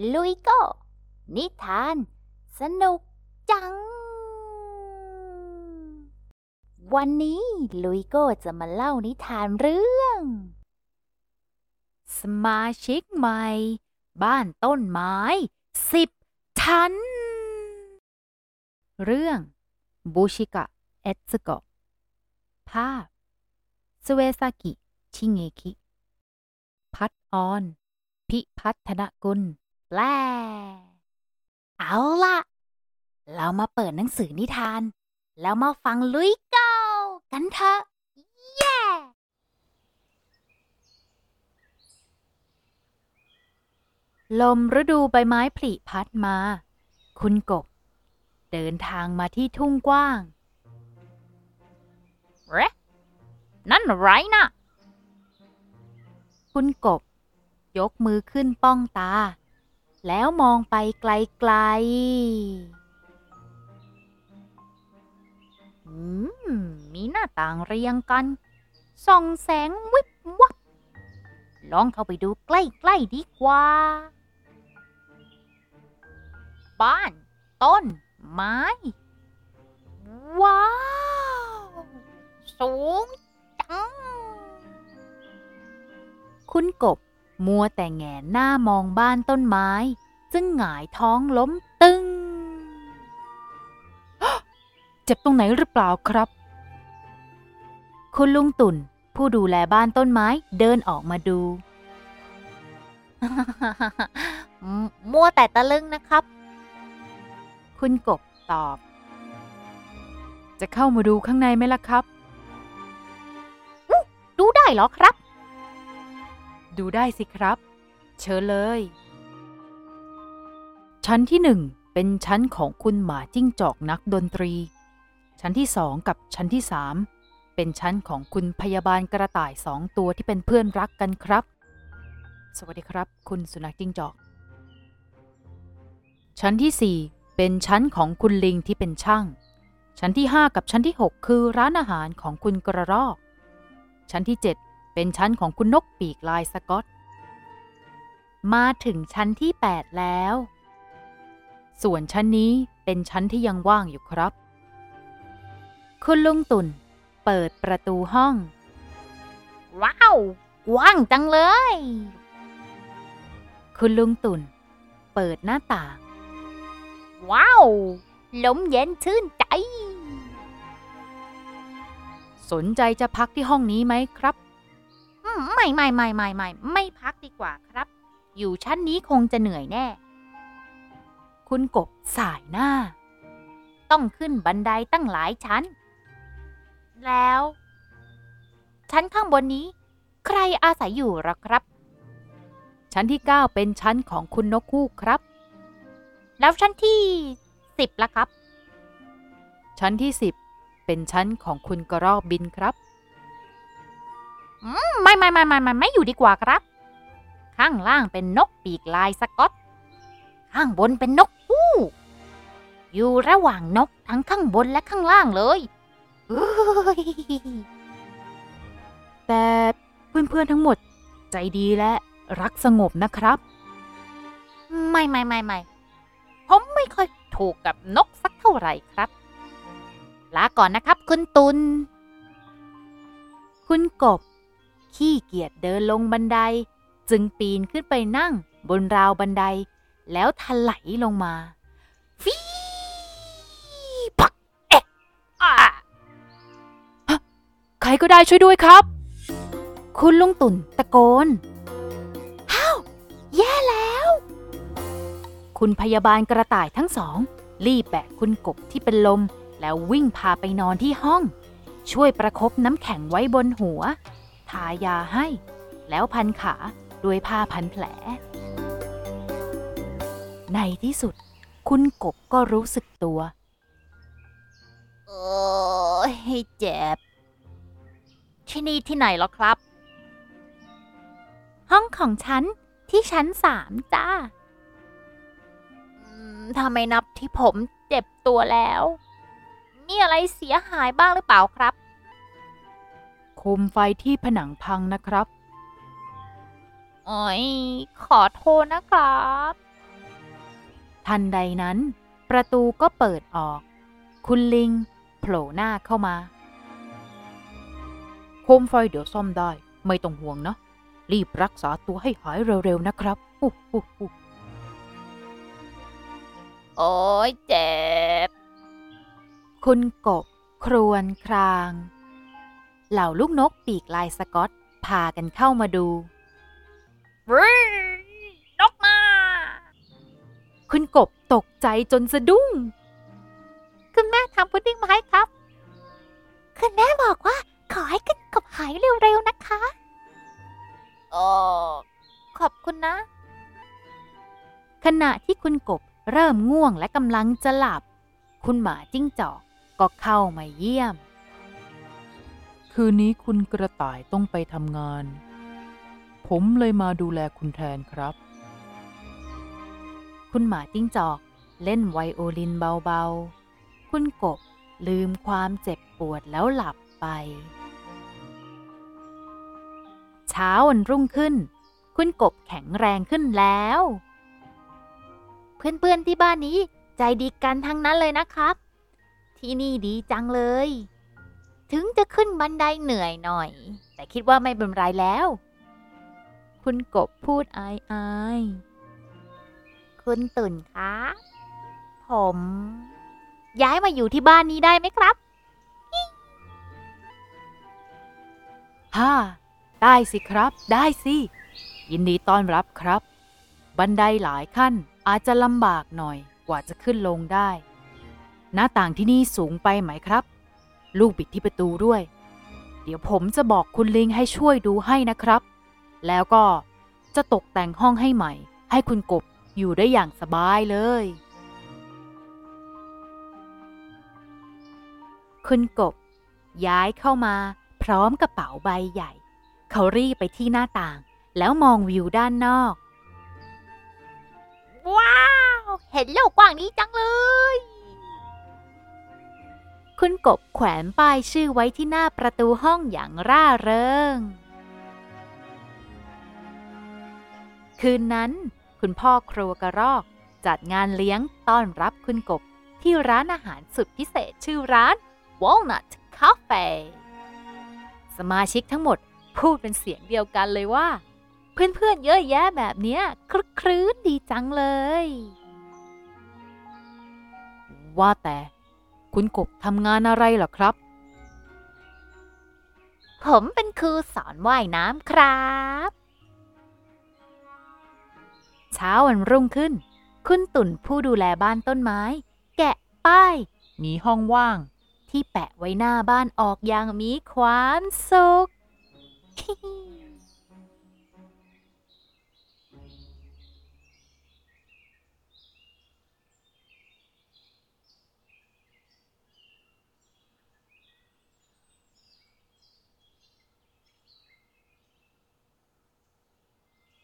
ลุยโกนิทาน สนุกจัง วันนี้ลุยโก้จะมาเล่านิทานเรื่อง สมาชิกใหม่ บ้านต้นไม้สิบชั้น เรื่องบูชิกะเอตโกภาพสเวซากิ ชิเงคิ พัดออน พิพัฒนกุล แลเอาล่ะ เรามาเปิดหนังสือนิทาน แล้วมาฟังลุยเก้ากันเถอะเย้ลมฤดูใบไม้ผลิพัดมา คุณกบ เดินทางมาที่ทุ่งกว้างเรนั่นไรนะคุณกบ ยกมือขึ้นป้องตา แล้วมองไปไกลๆอืม มีหน้าต่างเรียงกัน ส่องแสงวิบวับ ลองเข้าไปดูใกล้ๆดีกว่า บ้าน ต้น ไม้ ว้าว สูงจัง คุณกบ มัวแต่แงนหน้ามองบ้านต้นไม้ จึงหงายท้องล้มตึงเจ็บตรงไหนหรือเปล่าครับ คุณลุงตุ่น ผู้ดูแลบ้านต้นไม้เดินออกมาดู มัวแต่ตะลึงนะครับ คุณกบตอบ จะเข้ามาดูข้างในไหมล่ะครับ ดูได้เหรอครับ ดูได้สิครับ เชิญเลย ชั้นที่หนึ่งเป็นชั้นของคุณหมาจิ้งจอกนักดนตรี ชั้นที่สองกับชั้นที่สามเป็นชั้นของคุณพยาบาลกระต่ายสองตัวที่เป็นเพื่อนรักกันครับ สวัสดีครับ คุณสุนัขจิ้งจอก ชั้นที่สี่เป็นชั้นของคุณลิงที่เป็นช่าง ชั้นที่ห้ากับชั้นที่หกคือร้านอาหารของคุณกระรอก ชั้นที่เจ็ด เป็นชั้นของคุณนกปีกลายสกอต มาถึงชั้นที่ 8 แล้ว ส่วนชั้นนี้เป็นชั้นที่ยังว่างอยู่ครับ คุณลุงตุ่น เปิดประตูห้อง ว้าวว่างจังเลย คุณลุงตุ่น เปิดหน้าต่าง ว้าวลมเย็นชื่นใจ สนใจจะพักที่ห้องนี้ไหมครับ ไม่ไม่ไม่ไม่ไม่ไม่พักดีกว่าครับ อยู่ชั้นนี้คงจะเหนื่อยแน่ คุณกบสายหน้า ต้องขึ้นบันไดตั้งหลายชั้น แล้ว ชั้นข้างบนนี้ ใครอาศัยอยู่หรอครับ ชั้นที่9เป็นชั้นของคุณนกฮูกครับ แล้วชั้นที่สิบล่ะครับ ชั้นที่10เป็นชั้นของคุณกระรอกบินครับ ไม่ไม่ไม่ไม่ไม่ไม่อยู่ดีกว่าครับ ข้างล่างเป็นนกปีกลายสกอต ข้างบนเป็นนกฮูกอยู่ระหว่างนกทั้งข้างบนและข้างล่างเลยเฮ้ยแต่เพื่อนๆทั้งหมดใจดีและรักสงบนะครับ ไม่ไม่ไม่ไม่ผมไม่ค่อยถูกกับนกสักเท่าไหร่ครับ ลาก่อนนะครับ คุณตุลคุณกบ ขี้เกียจเดินลงบันได จึงปีนขึ้นไปนั่งบนราวบันได แล้วถลายลงมาฟีปักเอ๊ะอ่าใครก็ได้ช่วยด้วยครับ คุณลุงตุ่นตะโกนฮ้าวแย่แล้ว คุณพยาบาลกระต่ายทั้งสอง รีบแบกคุณกบที่เป็นลม แล้ววิ่งพาไปนอนที่ห้อง ช่วยประคบน้ำแข็งไว้บนหัว ทายาให้ แล้วพันขาด้วยผ้าพันแผล ในที่สุด คุณกบก็รู้สึกตัว โอ้ยเจ็บ ที่นี่ที่ไหนหรอครับ ห้องของฉันที่ชั้นสามจ้าถ้าไม่นับที่ผมเจ็บตัวแล้วมีอะไรเสียหายบ้างหรือเปล่าครับ คมไฟที่ผนังพังนะครับโอ้ยขอโทษนะครับ ทันใดนั้น ประตูก็เปิดออก คุณลิงโผล่หน้าเข้ามา โคมไฟเดี๋ยวซ่อมได้ ไม่ต้องห่วงนะรีบรักษาตัวให้หายเร็วๆนะครับอุ๊อุ๊อุ๊โอ้ยเจ็บ คุณกบครวญคราง เหล่าลูกนกปีกลายสกอต พากันเข้ามาดูรีนกมา คุณกบตกใจจนสะดุ้ง คุณแม่ทำพุดดิ้งมาให้ครับ คุณแม่บอกว่า ขอให้คุณกบหายเร็วๆนะคะโอ้ขอบคุณนะ ขณะที่คุณกบเริ่มง่วงและกำลังจะหลับ คุณหมาจิ้งจอกก็เข้ามาเยี่ยม คืนนี้คุณกระต่ายต้องไปทำงาน ผมเลยมาดูแลคุณแทนครับ คุณหมาจิ้งจอกเล่นไวโอลินเบาๆ คุณกบลืมความเจ็บปวดแล้วหลับไป เช้าวันรุ่งขึ้น คุณกบแข็งแรงขึ้นแล้ว เพื่อนๆที่บ้านนี้ใจดีกันทั้งนั้นเลยนะครับ ที่นี่ดีจังเลย ถึงจะขึ้นบันไดเหนื่อยหน่อย แต่คิดว่าไม่เป็นไรแล้ว คุณกบพูดอายอายคุณตุ่นคะ ผม ย้ายมาอยู่ที่บ้านนี้ได้ไหมครับฮ่าได้สิครับ ได้สิ ยินดีต้อนรับครับ บันไดหลายขั้นอาจจะลำบากหน่อยกว่าจะขึ้นลงได้ หน้าต่างที่นี่สูงไปไหมครับ ลูกบิดที่ประตูด้วย เดี๋ยวผมจะบอกคุณลิงให้ช่วยดูให้นะครับ แล้วก็จะตกแต่งห้องให้ใหม่ ให้คุณกบอยู่ได้อย่างสบายเลย คุณกบ ย้ายเข้ามา พร้อมกระเป๋าใบใหญ่ เขารีบไปที่หน้าต่าง แล้วมองวิวด้านนอก ว้าว เห็นโลกกว้างนี้จังเลย คุณกบแขวนป้ายชื่อไว้ที่หน้าประตูห้องอย่างร่าเริง คืนนั้น คุณพ่อครัวกระรอก จัดงานเลี้ยงต้อนรับคุณกบที่ร้านอาหารสุดพิเศษชื่อร้าน Walnut Cafe สมาชิกทั้งหมดพูดเป็นเสียงเดียวกันเลยว่า เพื่อนๆเยอะแยะแบบเนี้ยคลึกครื้นดีจังเลย ว่าแต่ คุณกบทำงานอะไรเหรอครับ ผมเป็นครูสอนว่ายน้ำครับ เช้าวันรุ่งขึ้น คุณตุ่นผู้ดูแลบ้านต้นไม้ แกะป้ายมีห้องว่าง ที่แปะไว้หน้าบ้านออกอย่างมีความสุข